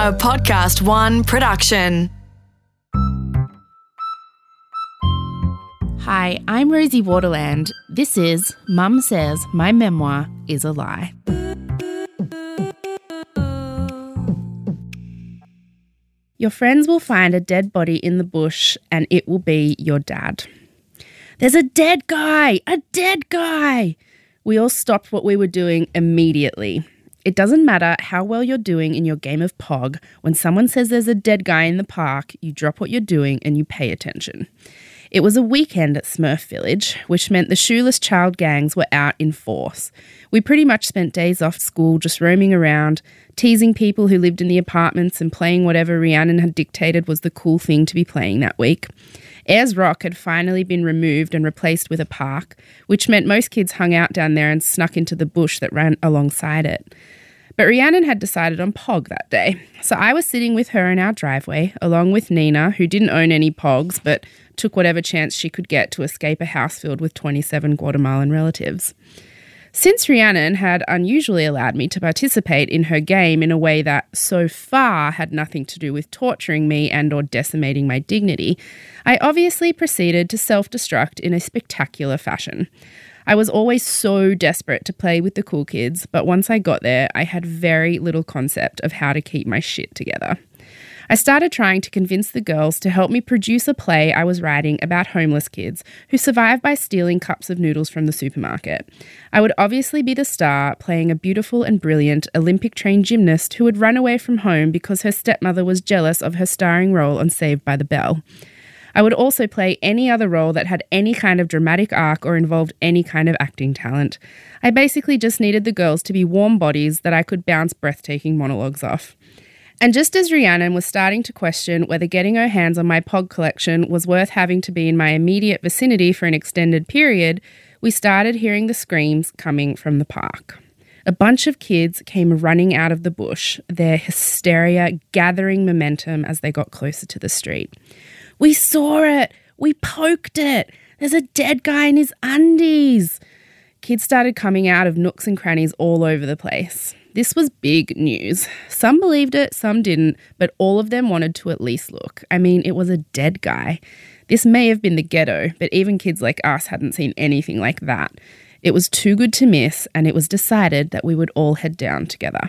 a PodcastOne production. Hi, I'm Rosie Waterland. This is Mum Says My Memoir is a Lie. Your friends will find a dead body in the bush and it will be your dad. There's a dead guy! A dead guy! We all stopped what we were doing immediately. It doesn't matter how well you're doing in your game of Pog, when someone says there's a dead guy in the park, you drop what you're doing and you pay attention. It was a weekend at Smurf Village, which meant the shoeless child gangs were out in force. We pretty much spent days off school just roaming around, teasing people who lived in the apartments and playing whatever Rhiannon had dictated was the cool thing to be playing that week. Ayers Rock had finally been removed and replaced with a park, which meant most kids hung out down there and snuck into the bush that ran alongside it. But Rhiannon had decided on Pog that day, so I was sitting with her in our driveway, along with Nina, who didn't own any Pogs but took whatever chance she could get to escape a house filled with 27 Guatemalan relatives. Since Rhiannon had unusually allowed me to participate in her game in a way that so far had nothing to do with torturing me and or decimating my dignity, I obviously proceeded to self-destruct in a spectacular fashion. I was always so desperate to play with the cool kids, but once I got there, I had very little concept of how to keep my shit together. I started trying to convince the girls to help me produce a play I was writing about homeless kids who survive by stealing cups of noodles from the supermarket. I would obviously be the star, playing a beautiful and brilliant Olympic trained gymnast who would run away from home because her stepmother was jealous of her starring role on Saved by the Bell. I would also play any other role that had any kind of dramatic arc or involved any kind of acting talent. I basically just needed the girls to be warm bodies that I could bounce breathtaking monologues off. And just as Rhiannon was starting to question whether getting her hands on my POG collection was worth having to be in my immediate vicinity for an extended period, we started hearing the screams coming from the park. A bunch of kids came running out of the bush, their hysteria gathering momentum as they got closer to the street. We saw it! We poked it! There's a dead guy in his undies! Kids started coming out of nooks and crannies all over the place. This was big news. Some believed it, some didn't, but all of them wanted to at least look. I mean, it was a dead guy. This may have been the ghetto, but even kids like us hadn't seen anything like that. It was too good to miss, and it was decided that we would all head down together.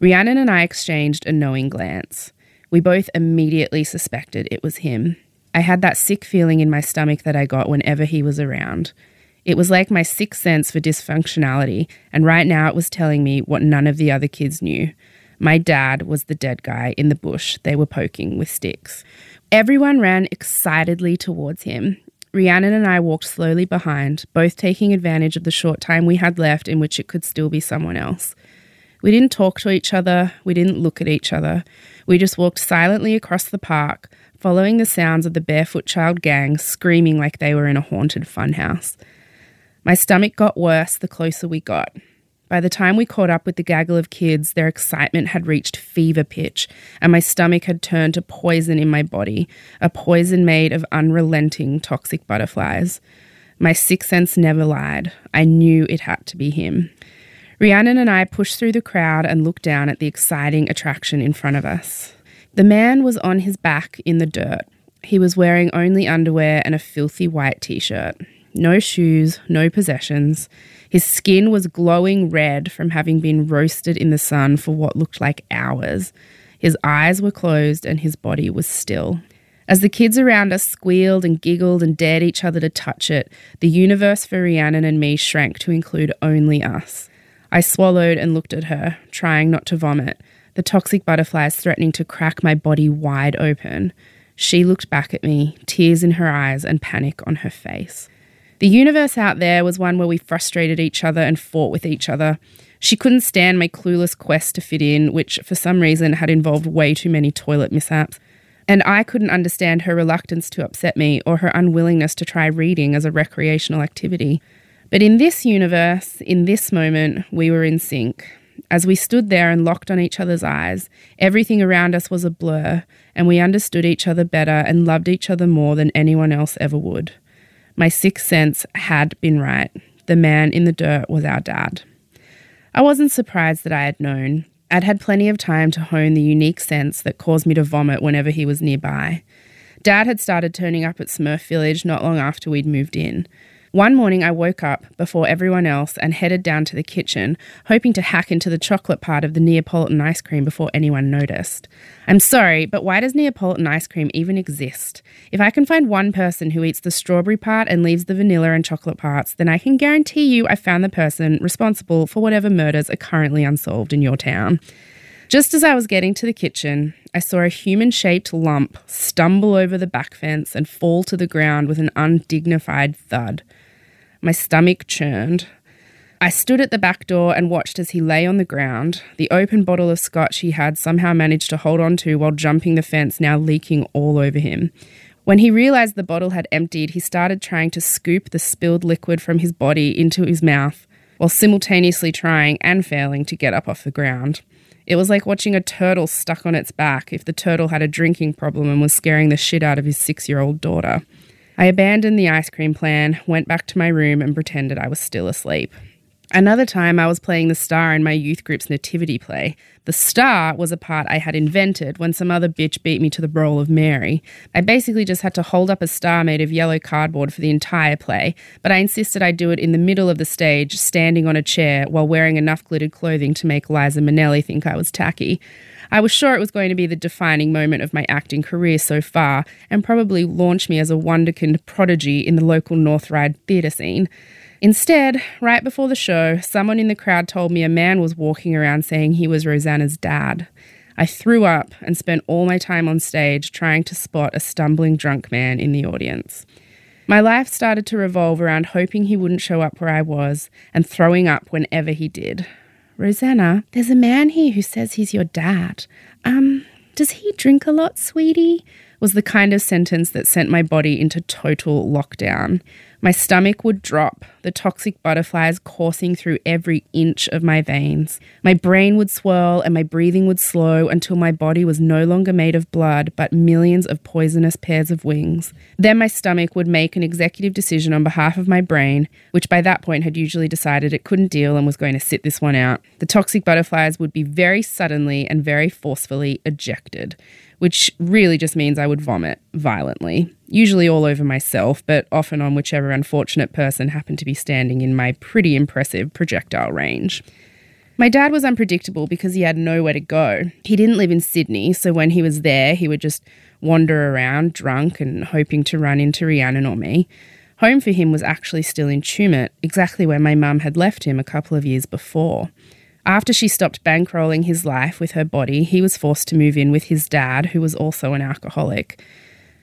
Rhiannon and I exchanged a knowing glance. We both immediately suspected it was him. I had that sick feeling in my stomach that I got whenever he was around. It was like my sixth sense for dysfunctionality, and right now it was telling me what none of the other kids knew. My dad was the dead guy in the bush they were poking with sticks. Everyone ran excitedly towards him. Rhiannon and I walked slowly behind, both taking advantage of the short time we had left in which it could still be someone else. We didn't talk to each other, we didn't look at each other. We just walked silently across the park, following the sounds of the barefoot child gang screaming like they were in a haunted funhouse. My stomach got worse the closer we got. By the time we caught up with the gaggle of kids, their excitement had reached fever pitch, and my stomach had turned to poison in my body, a poison made of unrelenting toxic butterflies. My sixth sense never lied. I knew it had to be him. Rhiannon and I pushed through the crowd and looked down at the exciting attraction in front of us. The man was on his back in the dirt. He was wearing only underwear and a filthy white t shirt no shoes, no possessions. His skin was glowing red from having been roasted in the sun for what looked like hours. His eyes were closed and his body was still. As the kids around us squealed and giggled and dared each other to touch it, the universe for Rhiannon and me shrank to include only us. I swallowed and looked at her, trying not to vomit, the toxic butterflies threatening to crack my body wide open. She looked back at me, tears in her eyes and panic on her face. The universe out there was one where we frustrated each other and fought with each other. She couldn't stand my clueless quest to fit in, which for some reason had involved way too many toilet mishaps. And I couldn't understand her reluctance to upset me or her unwillingness to try reading as a recreational activity. But in this universe, in this moment, we were in sync. As we stood there and locked on each other's eyes, everything around us was a blur, and we understood each other better and loved each other more than anyone else ever would. My sixth sense had been right. The man in the dirt was our dad. I wasn't surprised that I had known. I'd had plenty of time to hone the unique sense that caused me to vomit whenever he was nearby. Dad had started turning up at Smurf Village not long after we'd moved in. One morning, I woke up before everyone else and headed down to the kitchen, hoping to hack into the chocolate part of the Neapolitan ice cream before anyone noticed. I'm sorry, but why does Neapolitan ice cream even exist? If I can find one person who eats the strawberry part and leaves the vanilla and chocolate parts, then I can guarantee you I found the person responsible for whatever murders are currently unsolved in your town. Just as I was getting to the kitchen, I saw a human shaped lump stumble over the back fence and fall to the ground with an undignified thud. My stomach churned. I stood at the back door and watched as he lay on the ground, the open bottle of scotch he had somehow managed to hold on to while jumping the fence now leaking all over him. When he realized the bottle had emptied, he started trying to scoop the spilled liquid from his body into his mouth, while simultaneously trying and failing to get up off the ground. It was like watching a turtle stuck on its back if the turtle had a drinking problem and was scaring the shit out of his six year old daughter. I abandoned the ice cream plan, went back to my room, and pretended I was still asleep. Another time, I was playing the star in my youth group's nativity play. The star was a part I had invented when some other bitch beat me to the role of Mary. I basically just had to hold up a star made of yellow cardboard for the entire play, but I insisted I do it in the middle of the stage, standing on a chair while wearing enough glittered clothing to make Liza Minnelli think I was tacky. I was sure it was going to be the defining moment of my acting career so far, and probably launch me as a wonderkind prodigy in the local North Ryde theatre scene. Instead, right before the show, someone in the crowd told me a man was walking around saying he was Rosanna's dad. I threw up and spent all my time on stage trying to spot a stumbling drunk man in the audience. My life started to revolve around hoping he wouldn't show up where I was and throwing up whenever he did. Rosanna, there's a man here who says he's your dad. Um, does he drink a lot, sweetie? Was the kind of sentence that sent my body into total lockdown. My stomach would drop, the toxic butterflies coursing through every inch of my veins. My brain would swirl and my breathing would slow until my body was no longer made of blood but millions of poisonous pairs of wings. Then my stomach would make an executive decision on behalf of my brain, which by that point had usually decided it couldn't deal and was going to sit this one out. The toxic butterflies would be very suddenly and very forcefully ejected which really just means I would vomit violently, usually all over myself, but often on whichever unfortunate person happened to be standing in my pretty impressive projectile range. My dad was unpredictable because he had nowhere to go. He didn't live in Sydney, so when he was there, he would just wander around drunk and hoping to run into Rhiannon or me. Home for him was actually still in Tumut, exactly where my mum had left him a couple of years before. After she stopped bankrolling his life with her body, he was forced to move in with his dad, who was also an alcoholic.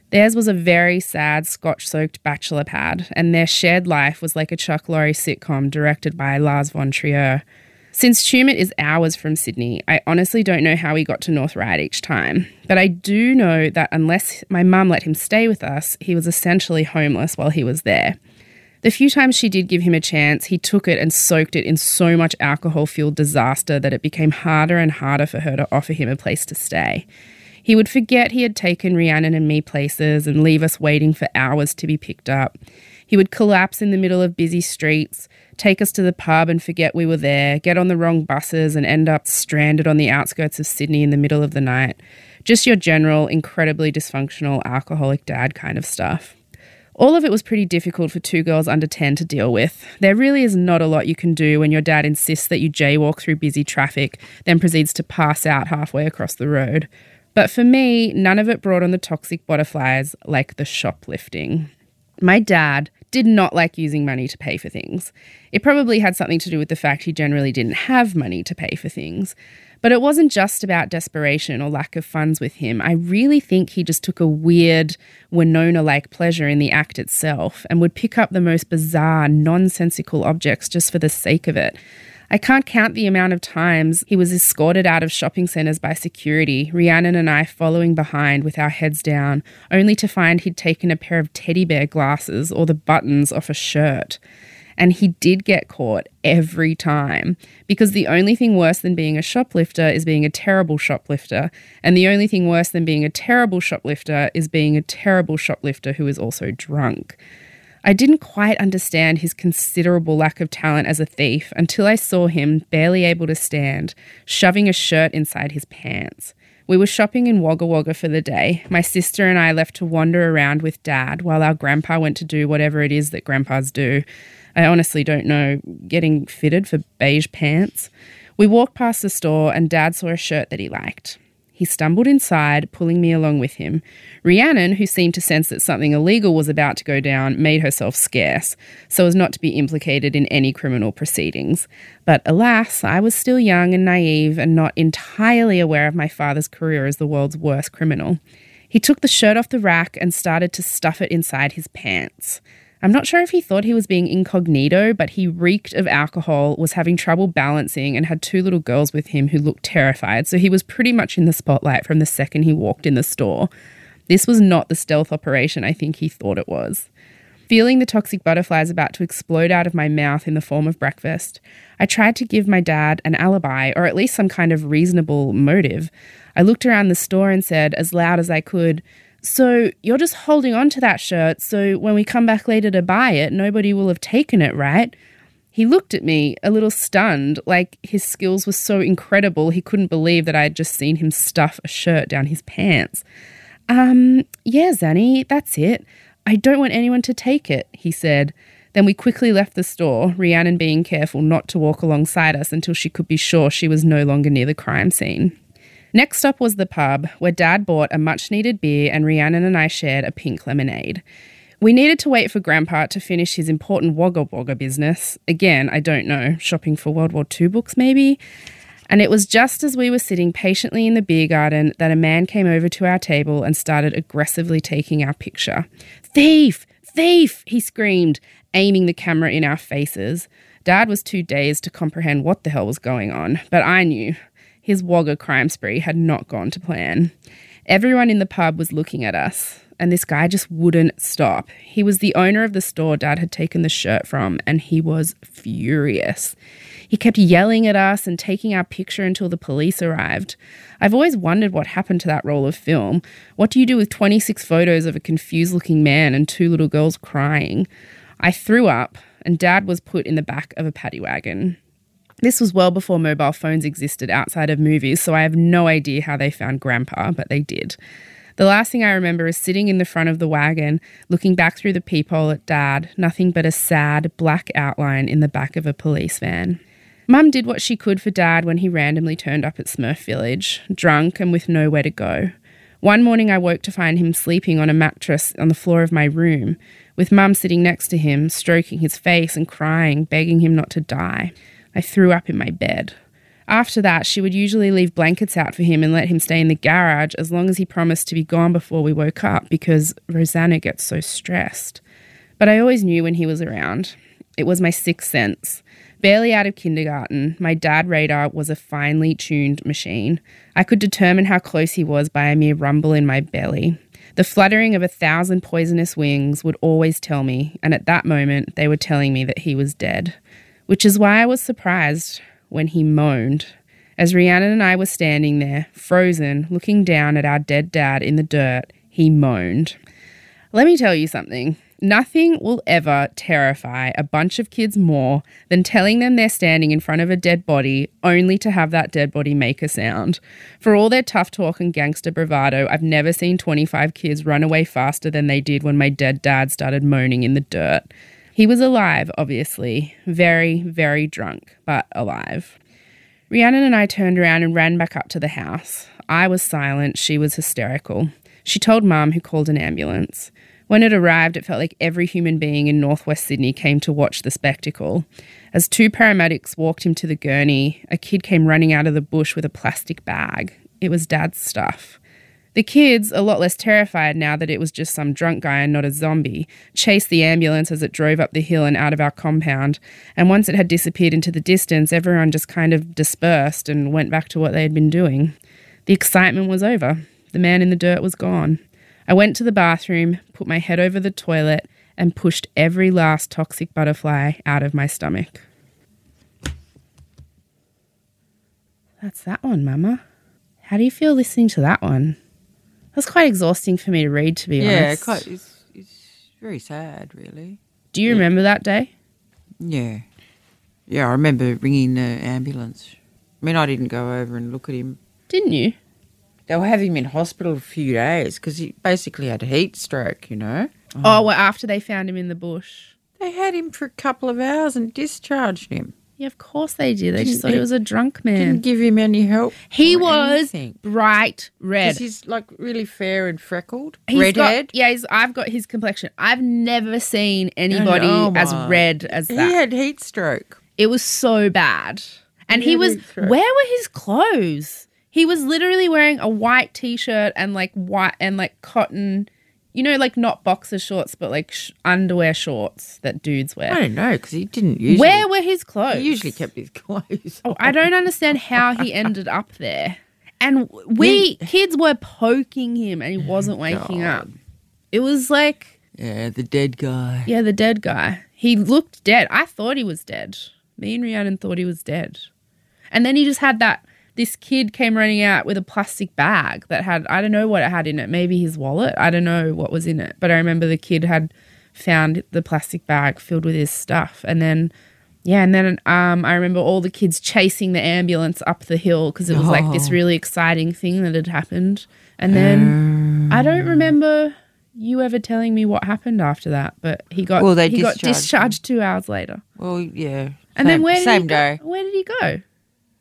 Theirs was a very sad, scotch soaked bachelor pad, and their shared life was like a Chuck Lorre sitcom directed by Lars von Trier. Since Tumut is hours from Sydney, I honestly don't know how he got to North Ryde each time. But I do know that unless my mum let him stay with us, he was essentially homeless while he was there. The few times she did give him a chance, he took it and soaked it in so much alcohol fueled disaster that it became harder and harder for her to offer him a place to stay. He would forget he had taken Rhiannon and me places and leave us waiting for hours to be picked up. He would collapse in the middle of busy streets, take us to the pub and forget we were there, get on the wrong buses and end up stranded on the outskirts of Sydney in the middle of the night. Just your general, incredibly dysfunctional, alcoholic dad kind of stuff. All of it was pretty difficult for two girls under 10 to deal with. There really is not a lot you can do when your dad insists that you jaywalk through busy traffic, then proceeds to pass out halfway across the road. But for me, none of it brought on the toxic butterflies like the shoplifting. My dad did not like using money to pay for things. It probably had something to do with the fact he generally didn't have money to pay for things. But it wasn't just about desperation or lack of funds with him. I really think he just took a weird Winona like pleasure in the act itself and would pick up the most bizarre, nonsensical objects just for the sake of it. I can't count the amount of times he was escorted out of shopping centres by security, Rhiannon and I following behind with our heads down, only to find he'd taken a pair of teddy bear glasses or the buttons off a shirt. And he did get caught every time because the only thing worse than being a shoplifter is being a terrible shoplifter. And the only thing worse than being a terrible shoplifter is being a terrible shoplifter who is also drunk. I didn't quite understand his considerable lack of talent as a thief until I saw him, barely able to stand, shoving a shirt inside his pants. We were shopping in Wagga Wagga for the day. My sister and I left to wander around with dad while our grandpa went to do whatever it is that grandpas do. I honestly don't know, getting fitted for beige pants. We walked past the store and dad saw a shirt that he liked. He stumbled inside, pulling me along with him. Rhiannon, who seemed to sense that something illegal was about to go down, made herself scarce, so as not to be implicated in any criminal proceedings. But alas, I was still young and naive and not entirely aware of my father's career as the world's worst criminal. He took the shirt off the rack and started to stuff it inside his pants. I'm not sure if he thought he was being incognito, but he reeked of alcohol, was having trouble balancing, and had two little girls with him who looked terrified. So he was pretty much in the spotlight from the second he walked in the store. This was not the stealth operation I think he thought it was. Feeling the toxic butterflies about to explode out of my mouth in the form of breakfast, I tried to give my dad an alibi or at least some kind of reasonable motive. I looked around the store and said, as loud as I could, so you're just holding on to that shirt so when we come back later to buy it, nobody will have taken it, right? He looked at me a little stunned, like his skills were so incredible he couldn't believe that I had just seen him stuff a shirt down his pants. Um, yeah, Zanny, that's it. I don't want anyone to take it, he said. Then we quickly left the store, Rhiannon being careful not to walk alongside us until she could be sure she was no longer near the crime scene. Next stop was the pub, where Dad bought a much needed beer and Rhiannon and I shared a pink lemonade. We needed to wait for Grandpa to finish his important Wagga Wagga business. Again, I don't know, shopping for World War II books maybe? And it was just as we were sitting patiently in the beer garden that a man came over to our table and started aggressively taking our picture. Thief! Thief! he screamed, aiming the camera in our faces. Dad was too dazed to comprehend what the hell was going on, but I knew his Wagga crime spree had not gone to plan. Everyone in the pub was looking at us, and this guy just wouldn't stop. He was the owner of the store Dad had taken the shirt from, and he was furious. He kept yelling at us and taking our picture until the police arrived. I've always wondered what happened to that roll of film. What do you do with 26 photos of a confused looking man and two little girls crying? I threw up, and Dad was put in the back of a paddy wagon. This was well before mobile phones existed outside of movies, so I have no idea how they found Grandpa, but they did. The last thing I remember is sitting in the front of the wagon, looking back through the peephole at Dad, nothing but a sad, black outline in the back of a police van. Mum did what she could for Dad when he randomly turned up at Smurf Village, drunk and with nowhere to go. One morning I woke to find him sleeping on a mattress on the floor of my room, with Mum sitting next to him, stroking his face and crying, begging him not to die. I threw up in my bed. After that, she would usually leave blankets out for him and let him stay in the garage as long as he promised to be gone before we woke up because Rosanna gets so stressed. But I always knew when he was around. It was my sixth sense. Barely out of kindergarten, my dad radar was a finely tuned machine. I could determine how close he was by a mere rumble in my belly. The fluttering of a thousand poisonous wings would always tell me, and at that moment, they were telling me that he was dead which is why I was surprised when he moaned. As Rhiannon and I were standing there, frozen, looking down at our dead dad in the dirt, he moaned. Let me tell you something. Nothing will ever terrify a bunch of kids more than telling them they're standing in front of a dead body only to have that dead body make a sound. For all their tough talk and gangster bravado, I've never seen 25 kids run away faster than they did when my dead dad started moaning in the dirt. He was alive, obviously, very, very drunk, but alive. Rhiannon and I turned around and ran back up to the house. I was silent, she was hysterical. She told Mum, who called an ambulance. When it arrived, it felt like every human being in northwest Sydney came to watch the spectacle. As two paramedics walked him to the gurney, a kid came running out of the bush with a plastic bag. It was Dad's stuff. The kids, a lot less terrified now that it was just some drunk guy and not a zombie, chased the ambulance as it drove up the hill and out of our compound. And once it had disappeared into the distance, everyone just kind of dispersed and went back to what they had been doing. The excitement was over. The man in the dirt was gone. I went to the bathroom, put my head over the toilet, and pushed every last toxic butterfly out of my stomach. That's that one, Mama. How do you feel listening to that one? That's quite exhausting for me to read, to be yeah, honest. quite. It's, it's very sad, really. Do you remember that day? Yeah. Yeah, I remember ringing the ambulance. I mean, I didn't go over and look at him. Didn't you? They were having him in hospital a few days because he basically had a heat stroke, you know. Oh, well, after they found him in the bush. They had him for a couple of hours and discharged him. Yeah, of course they did. They just thought he was a drunk man. Didn't give him any help. He or was anything. bright 'Cause red. he's like really fair and freckled. He's Redhead. Got, yeah, he's, I've got his complexion. I've never seen anybody oh as my. red as that. He had heat stroke. It was so bad. And he Yeah, was, that's right. where were his clothes? He was literally wearing a white t shirt and like white and like cotton, you know, like not boxer shorts, but like sh- underwear shorts that dudes wear. I don't know because he didn't usually. Where were his clothes? he usually kept his clothes. Oh, I don't understand how he ended up there. And we kids were poking him and he oh wasn't waking up. It was like, Yeah, the dead guy. yeah, the dead guy. He looked dead. I thought he was dead. Me and Rhiannon thought he was dead. And then he just had that. This kid came running out with a plastic bag that had, I don't know what it had in it. Maybe his wallet. I don't know what was in it. But I remember the kid had found the plastic bag filled with his stuff. And then, yeah, and then um, I remember all the kids chasing the ambulance up the hill because it was like this Oh. really exciting thing that had happened. And then I don't remember you ever telling me what happened after that, but he got Well, they he got discharged him. discharged two hours later. Well, yeah. And then Same- where did same he day? Where did he go?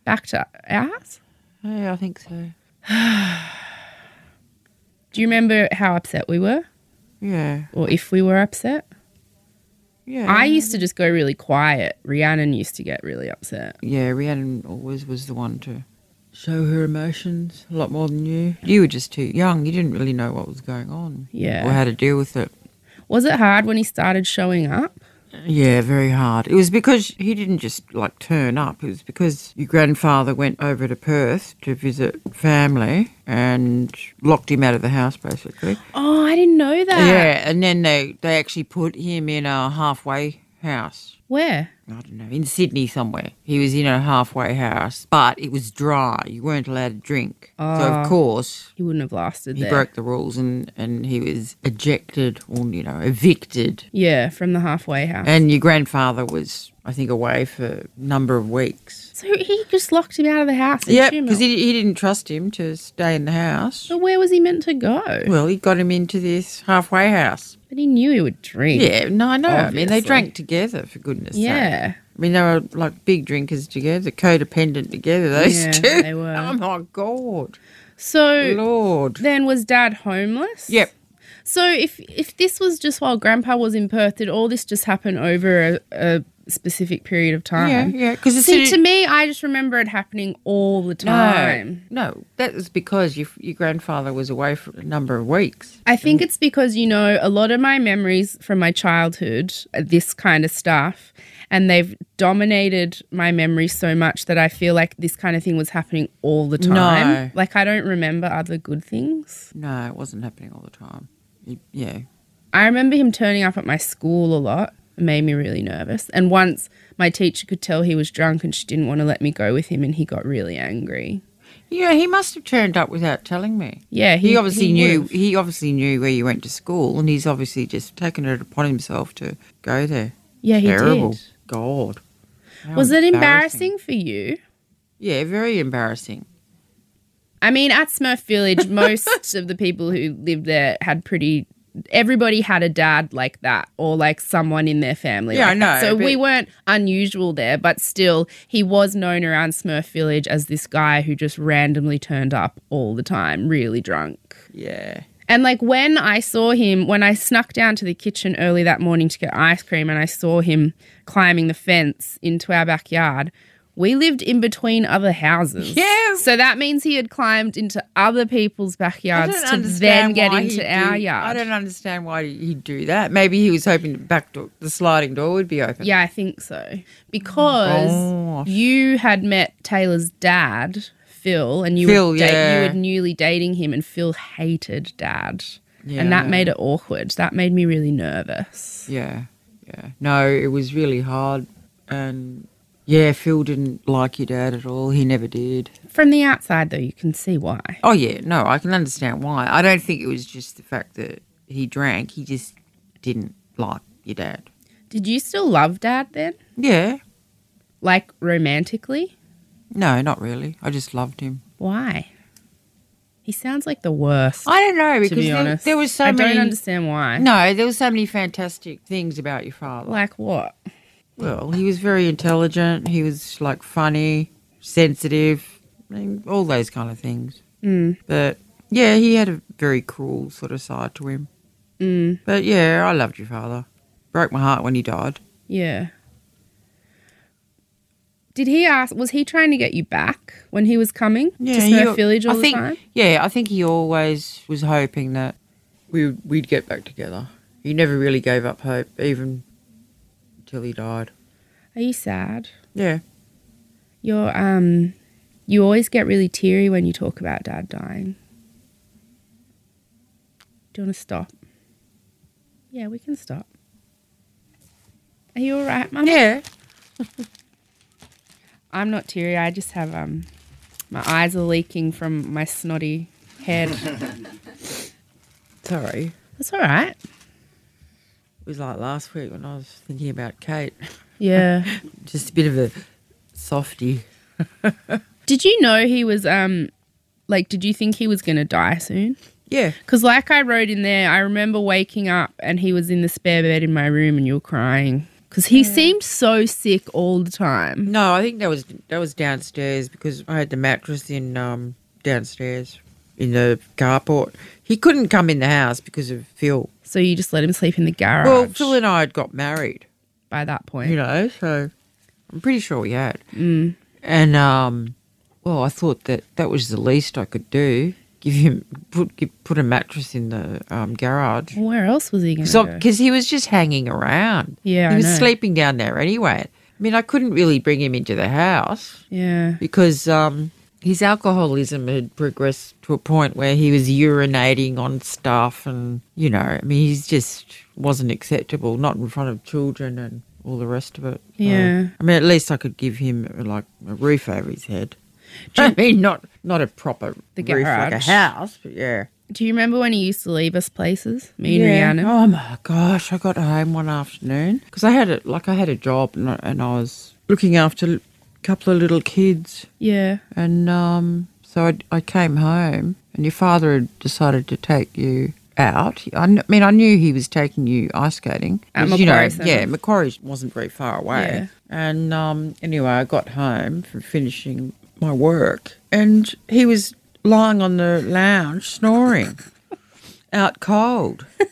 Back to our house. Yeah, I think so. Do you remember how upset we were, Yeah, or if we were upset? yeah. I used to just go really quiet. Rhiannon used to get really upset. Yeah, Rhiannon always was the one to show her emotions a lot more than you. You were just too young. You didn't really know what was going on. Yeah. Or how to deal with it. Was it hard when he started showing up? Yeah, very hard. It was because he didn't just like turn up. It was because your grandfather went over to Perth to visit family and locked him out of the house basically. Oh, I didn't know that. Yeah, and then they they actually put him in a halfway house. Where? I don't know, in Sydney somewhere. He was in a halfway house, but it was dry. You weren't allowed to drink. so, Ah. of course, He wouldn't have lasted he there. broke the rules and, and he was ejected or, you know, evicted. Yeah, from the halfway house. And your grandfather was, I think, away for a number of weeks. so he just locked him out of the house. Tumut. because he, he didn't trust him to stay in the house. So where was he meant to go? Well, he got him into this halfway house. But he knew he would drink. Yeah, no, I know. I mean, they drank together, for goodness sake. Yeah. I mean, they were like big drinkers together, codependent together, those Yeah, two. they were. Oh, my God. So Lord. then was dad homeless? Yep. So if if this was just while grandpa was in Perth, did all this just happen over a, a specific period of time? yeah. Because See, to me, I just remember it happening all the time. No, no, that was because your, your grandfather was away for a number of weeks. I think it's because, you know, a lot of my memories from my childhood, uh, this kind of stuff, and they've dominated my memory so much that I feel like this kind of thing was happening all the time. No. Like, I don't remember other good things. No, it wasn't happening all the time. Yeah. I remember him turning up at my school a lot. Made me really nervous. And once my teacher could tell he was drunk and she didn't want to let me go with him, and he got really angry. Yeah, he must have turned up without telling me. Yeah, He, he, obviously he knew. would've. He obviously knew where you went to school, and he's obviously just taken it upon himself to go there. Yeah, he Terrible. did. God. How Was it embarrassing for you? Yeah, very embarrassing. I mean, at Smurf Village, most of the people who lived there had pretty. Everybody had a dad like that, or like someone in their family. Yeah, like I that. know, So we weren't unusual there, but still, he was known around Smurf Village as this guy who just randomly turned up all the time, really drunk. Yeah. And like when I saw him, when I snuck down to the kitchen early that morning to get ice cream and I saw him climbing the fence into our backyard, we lived in between other houses. Yeah. So that means he had climbed into other people's backyards to then get into our do- yard. I don't understand why he'd do that. Maybe he was hoping the back door, the sliding door would be open. Yeah, I think so. Because Gosh. you had met Taylor's dad, Phil, and you Phil, were da- yeah. you were newly dating him, and Phil hated dad. Yeah, and that made it awkward. That made me really nervous. Yeah, yeah. No, it was really hard, and yeah, Phil didn't like your dad at all. He never did. From the outside, though, you can see why. Oh yeah, no, I can understand why. I don't think it was just the fact that he drank. He just didn't like your dad. Did you still love dad then? Yeah. Like romantically? No, not really. I just loved him. Why? He sounds like the worst. I don't know because be there, there was so I many. don't understand why. No, there were so many fantastic things about your father. Like what? Well, he was very intelligent. He was like funny, sensitive, I mean, all those kind of things. Mm. But yeah, he had a very cruel sort of side to him. Mm. But yeah, I loved your father. Broke my heart when he died. Yeah. Did he ask? Was he trying to get you back when he was coming to he- Smurf Village all I the think, time? Yeah, I think he always was hoping that we would, we'd get back together. He never really gave up hope, even until he died. Are you sad? Yeah. You're um, you always get really teary when you talk about dad dying. Do you want to stop? Yeah, we can stop. Are you all right, Mum? Yeah. I'm not teary. I just have um, my eyes are leaking from my snotty head. Sorry. That's all right. It was like last week when I was thinking about Kate. Yeah. Just a bit of a softie. Did you know he was um, like? Did you think he was gonna die soon? Yeah. Because, like I wrote in there, I remember waking up and he was in the spare bed in my room and you were crying. Because he seemed so sick all the time. No, I think that was that was downstairs because I had the mattress in um, downstairs in the carport. He couldn't come in the house because of Phil. So you just let him sleep in the garage Well, Phil and I had got married, by that point. you know, so I'm pretty sure we had. Mm. And um, well, I thought that that was the least I could do. Give him put give, put a mattress in the um, garage Where else was he going to go? because he was just hanging around. Yeah, he I was know. sleeping down there anyway. I mean, I couldn't really bring him into the house Yeah. because um, his alcoholism had progressed to a point where he was urinating on stuff, and you know, I mean, he's just wasn't acceptable, not in front of children and all the rest of it. So, Yeah. I mean, at least I could give him like a roof over his head. I mean, not not a proper The roof like a house, but yeah. Do you remember when he used to leave us places? Me and yeah. Rhiannon? Oh my gosh! I got home one afternoon because I had it like I had a job and I, and I was looking after couple of little kids, Yeah. and um, so I, I came home, and your father had decided to take you out. I, kn- I mean, I knew he was taking you ice skating. At you know, yeah, Macquarie wasn't very far away. Yeah. And um, anyway, I got home from finishing my work, and he was lying on the lounge snoring, out cold.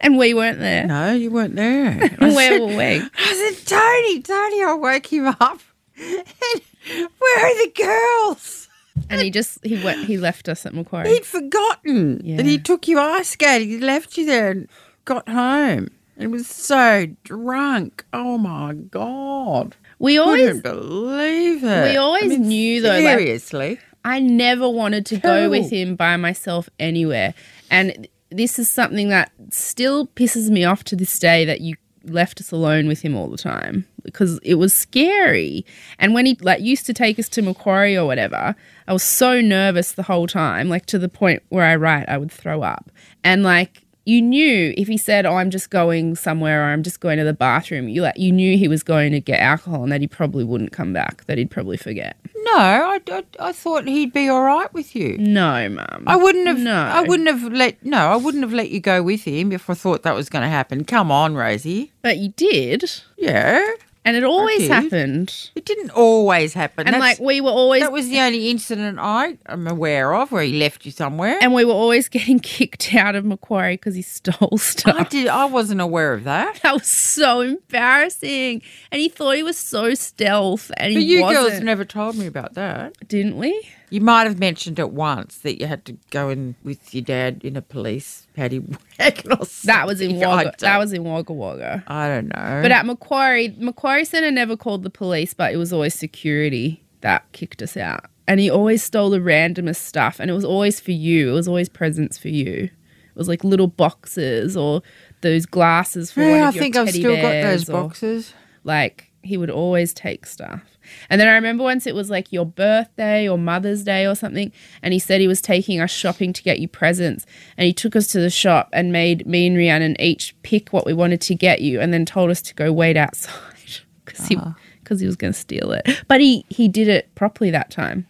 And we weren't there. No, you weren't there. Where said- were we? I said, Tony, Tony, I woke him up. And where are the girls? And he just he went he left us at Macquarie. He'd forgotten Yeah. that he took you ice skating. He left you there and got home. And was so drunk. Oh my God. We always believe it. We always knew, though, like- Seriously. I never wanted to go with him by myself anywhere. And this is something that still pisses me off to this day that you left us alone with him all the time because it was scary. And when he like used to take us to Macquarie or whatever, I was so nervous the whole time, like to the point where I write I would throw up. And like you knew if he said, "Oh, I'm just going somewhere," or "I'm just going to the bathroom," you like you knew he was going to get alcohol and that he probably wouldn't come back. That he'd probably forget. no, I, I, I thought he'd be all right with you. No, mum. I wouldn't have. No. I wouldn't have let. No, I wouldn't have let you go with him if I thought that was going to happen. Come on, Rosie. But you did, Yeah, and it always happened. it didn't always happen. And That's- like we were always, that was the only incident I am aware of where he left you somewhere. and we were always getting kicked out of Macquarie because he stole stuff. I did. I wasn't aware of that. That was so embarrassing, and he thought he was so stealth, and But you wasn't. girls never told me about that. didn't we? You might have mentioned it once that you had to go in with your dad in a police paddy wagon or something. That was in I Wagga. That was in Wagga Wagga. I don't know. But at Macquarie, Macquarie Centre never called the police, but it was always security that kicked us out. And he always stole the randomest stuff, and it was always for you. It was always presents for you. It was like little boxes or those glasses for one yeah, I of your think I've still got those boxes. Like he would always take stuff. And then I remember once it was like your birthday or Mother's Day or something, and he said he was taking us shopping to get you presents. And he took us to the shop and made me and Rhiannon each pick what we wanted to get you, and then told us to go wait outside because he ah. because he was going to steal it. But he he did it properly that time.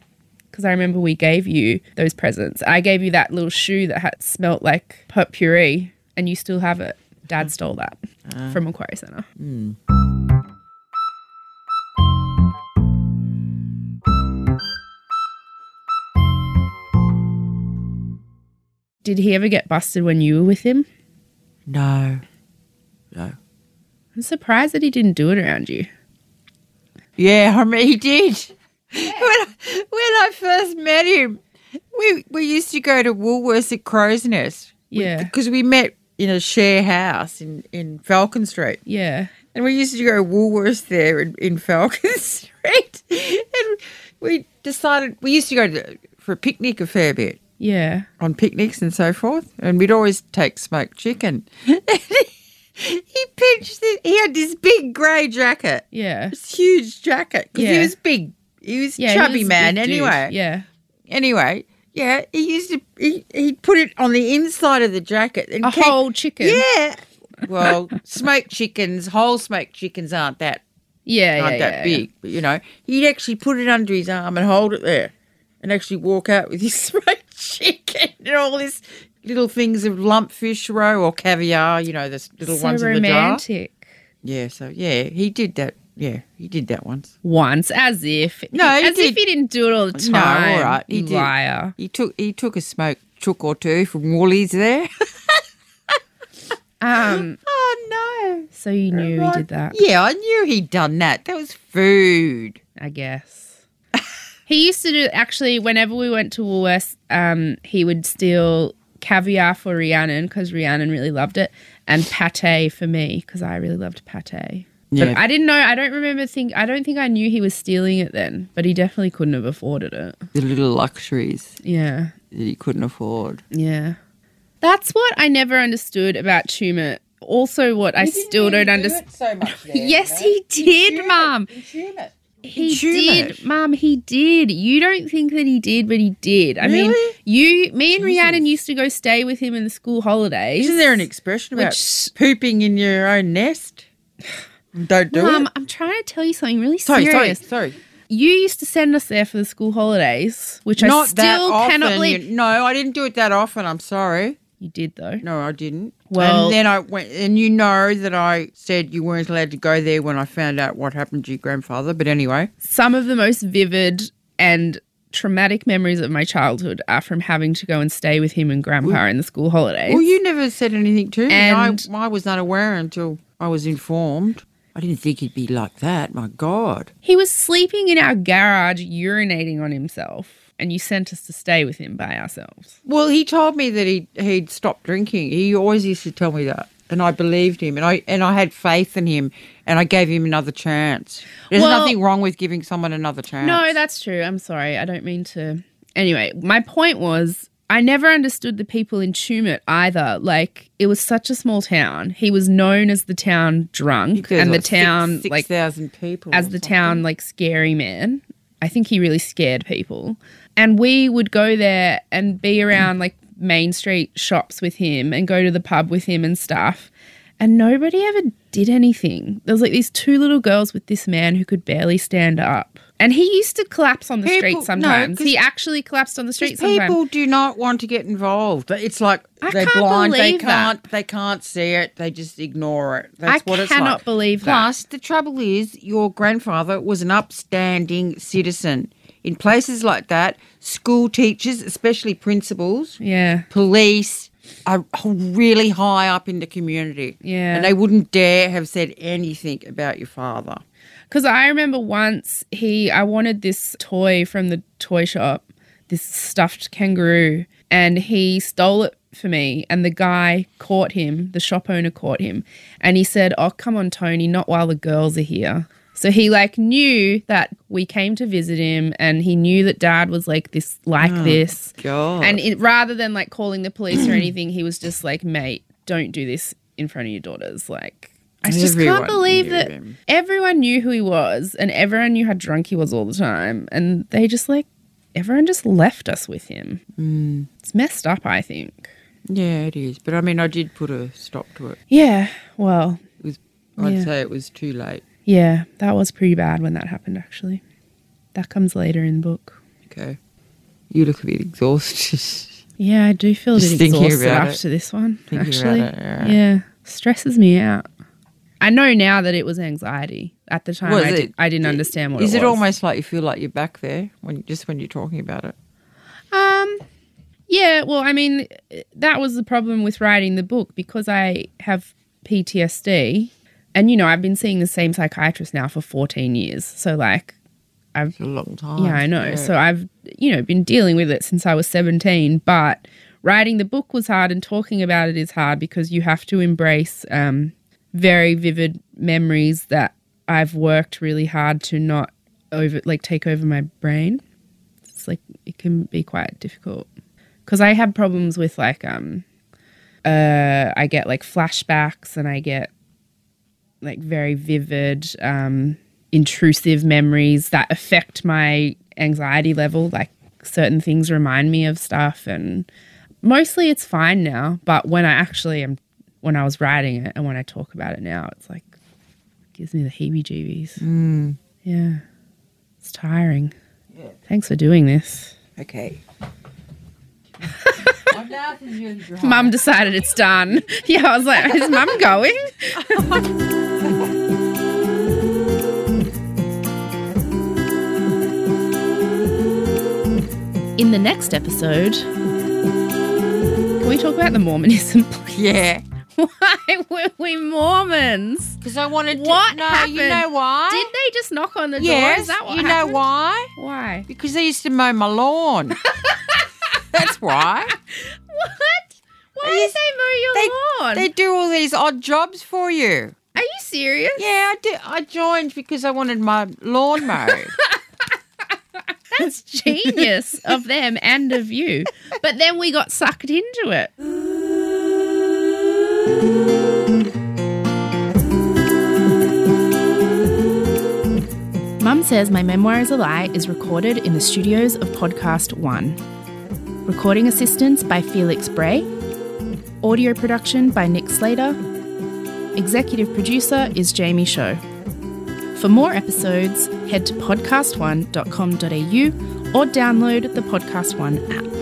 Because I remember we gave you those presents. I gave you that little shoe that had smelt like potpourri, and you still have it. Dad stole that ah. from Macquarie Centre. Hmm. Did he ever get busted when you were with him? No. No. I'm surprised that he didn't do it around you. Yeah, I mean, he did. When, I- when I first met him, we, we used to go to Woolworths at Crow's Nest. Yeah. Because we met in a share house in, in Falcon Street. Yeah. And we used to go to Woolworths there in, in Falcon Street. And we decided, we used to go to, for a picnic a fair bit Yeah. on picnics and so forth. And we'd always take smoked chicken. he pitched it. He had this big grey jacket, Yeah. this huge jacket, because he was big. He was Yeah. he chubby was man big dude. anyway. Yeah. Anyway, yeah, he used to, he, he'd put it on the inside of the jacket. And A whole chicken. Yeah. Well, smoked chickens, whole smoked chickens aren't that Yeah. aren't yeah, that yeah, big. But you know, he'd actually put it under his arm and hold it there, and actually walk out with his smoked chicken and all this little things of lumpfish roe or caviar. You know, the little So ones in the jar. romantic. Yeah. So yeah, he did that. Yeah, he did that once. Once, as if. No, as if he didn't do it all the time. No, all right, he you did. liar. He took he took a smoke chook or two from Woolies there. Um. oh no. So you knew he did that. Yeah, I knew he'd done that. That was food. I guess. He used to do actually whenever we went to Woolworths, um, he would steal caviar for Rhiannon because Rhiannon really loved it, and pate for me because I really loved pate. Yeah. But I didn't know. I don't remember. Think. I don't think I knew he was stealing it then. But he definitely couldn't have afforded it. The little luxuries Yeah. that he couldn't afford. Yeah. That's what I never understood about Tumut. Also, what I still don't understand. so much Yes, he did, Mum. He did, Mum. He did. You don't think that he did, but he did. I mean, you, me, and Rhiannon used to go stay with him in the school holidays. Isn't there an expression about Which- pooping in your own nest? Don't do it. Mum, it. I'm trying to tell you something really Sorry, serious. sorry, sorry. You used to send us there for the school holidays, which I still cannot believe. you- no, I didn't do it that often. I'm sorry. You did though. No, I didn't. Well- and then I went, and you know that I said you weren't allowed to go there when I found out what happened to your grandfather. But anyway, Some of the most vivid and traumatic memories of my childhood are from having to go and stay with him and Grandpa in the school holidays. well, you never said anything to me. And- I, I was unaware until I was informed. I didn't think he'd be like that. My God. He was sleeping in our garage, urinating on himself, and you sent us to stay with him by ourselves. Well, he told me that he he'd stopped drinking. He always used to tell me that, and I believed him, and I and I had faith in him, and I gave him another chance. There's Well- nothing wrong with giving someone another chance. No, that's true. I'm sorry. I don't mean to. Anyway, my point was I never understood the people in Tumut either. Like, it was such a small town. He was known as the town drunk and the like six- town, six like, thousand people as the something. town like scary man. I think he really scared people. And we would go there and be around like Main Street shops with him and go to the pub with him and stuff. And nobody ever did anything. There was like these two little girls with this man who could barely stand up. And he used to collapse on the People- street no, he actually collapsed on the street sometimes. people do not want to get involved. It's like I they're can't blind. They believe that. can't. They can't see it. They just ignore it. That's I what it's like. I cannot believe that. Plus, the trouble is, your grandfather was an upstanding citizen. In places like that, school teachers, especially principals, yeah. police, are really high up in the community. Yeah. and they wouldn't dare have said anything about your father. Because I remember once he, I wanted this toy from the toy shop, this stuffed kangaroo, and he stole it for me. And the guy caught him, the shop owner caught him, and he said, Oh, come on, Tony, not while the girls are here. So he like knew that we came to visit him, and he knew that dad was like this, like this. God. And it, rather than like calling the police or anything, he was just like, mate, don't do this in front of your daughters. Like, I just Everyone can't believe that him. everyone knew who he was and everyone knew how drunk he was all the time. And they just like, everyone just left us with him. Mm. It's messed up, I think. Yeah, it is. But I mean, I did put a stop to it. Yeah, well, It was. I'd Yeah. say it was too late. Yeah, that was pretty bad when that happened, actually. That comes later in the book. Okay. You look a bit exhausted. Yeah, I do feel a bit exhausted it. after this one, Thinking actually. it, yeah. yeah, stresses me out. I know now that it was anxiety. At the time, I, did, I didn't understand what Is it it almost like you feel like you're back there when just when you're talking about it? Um, yeah. Well, I mean, that was the problem with writing the book because I have PTSD, and you know, I've been seeing the same psychiatrist now for fourteen years. So, like, I've It's a long time. yeah, I know. So I've you know been dealing with it since I was seventeen, but. Writing the book was hard, and talking about it is hard because you have to embrace um, very vivid memories that I've worked really hard to not over like take over my brain. It's like it can be quite difficult because I have problems with like um uh I get like flashbacks and I get like very vivid um intrusive memories that affect my anxiety level. Like certain things remind me of stuff and mostly it's fine now but when I actually am when I was writing it and when I talk about it now it's like gives me the heebie jeebies yeah. It's tiring. Yeah. thanks for doing this. Okay. Mum decided it's done. Yeah, I was like, is mum going? In the next episode, can we talk about the Mormonism, please? Yeah. Why were we Mormons? Because I wanted to What know. happened? You know why? Did they just knock on the door? yes. Is that what you happened? know why? Why? Because they used to mow my lawn. That's why. What? Why They did used- they mow your They, lawn? they do all these odd jobs for you. Are you serious? Yeah, I did. I joined because I wanted my lawn mowed. That's genius of them and of you. But then we got sucked into it. Mum Says My Memoir is a Lie is recorded in the studios of PodcastOne. Recording assistance by Felix Bray. Audio production by Nick Slater. Executive producer is Jamie Show. For more episodes, head to podcastone.com.au or download the PodcastOne app.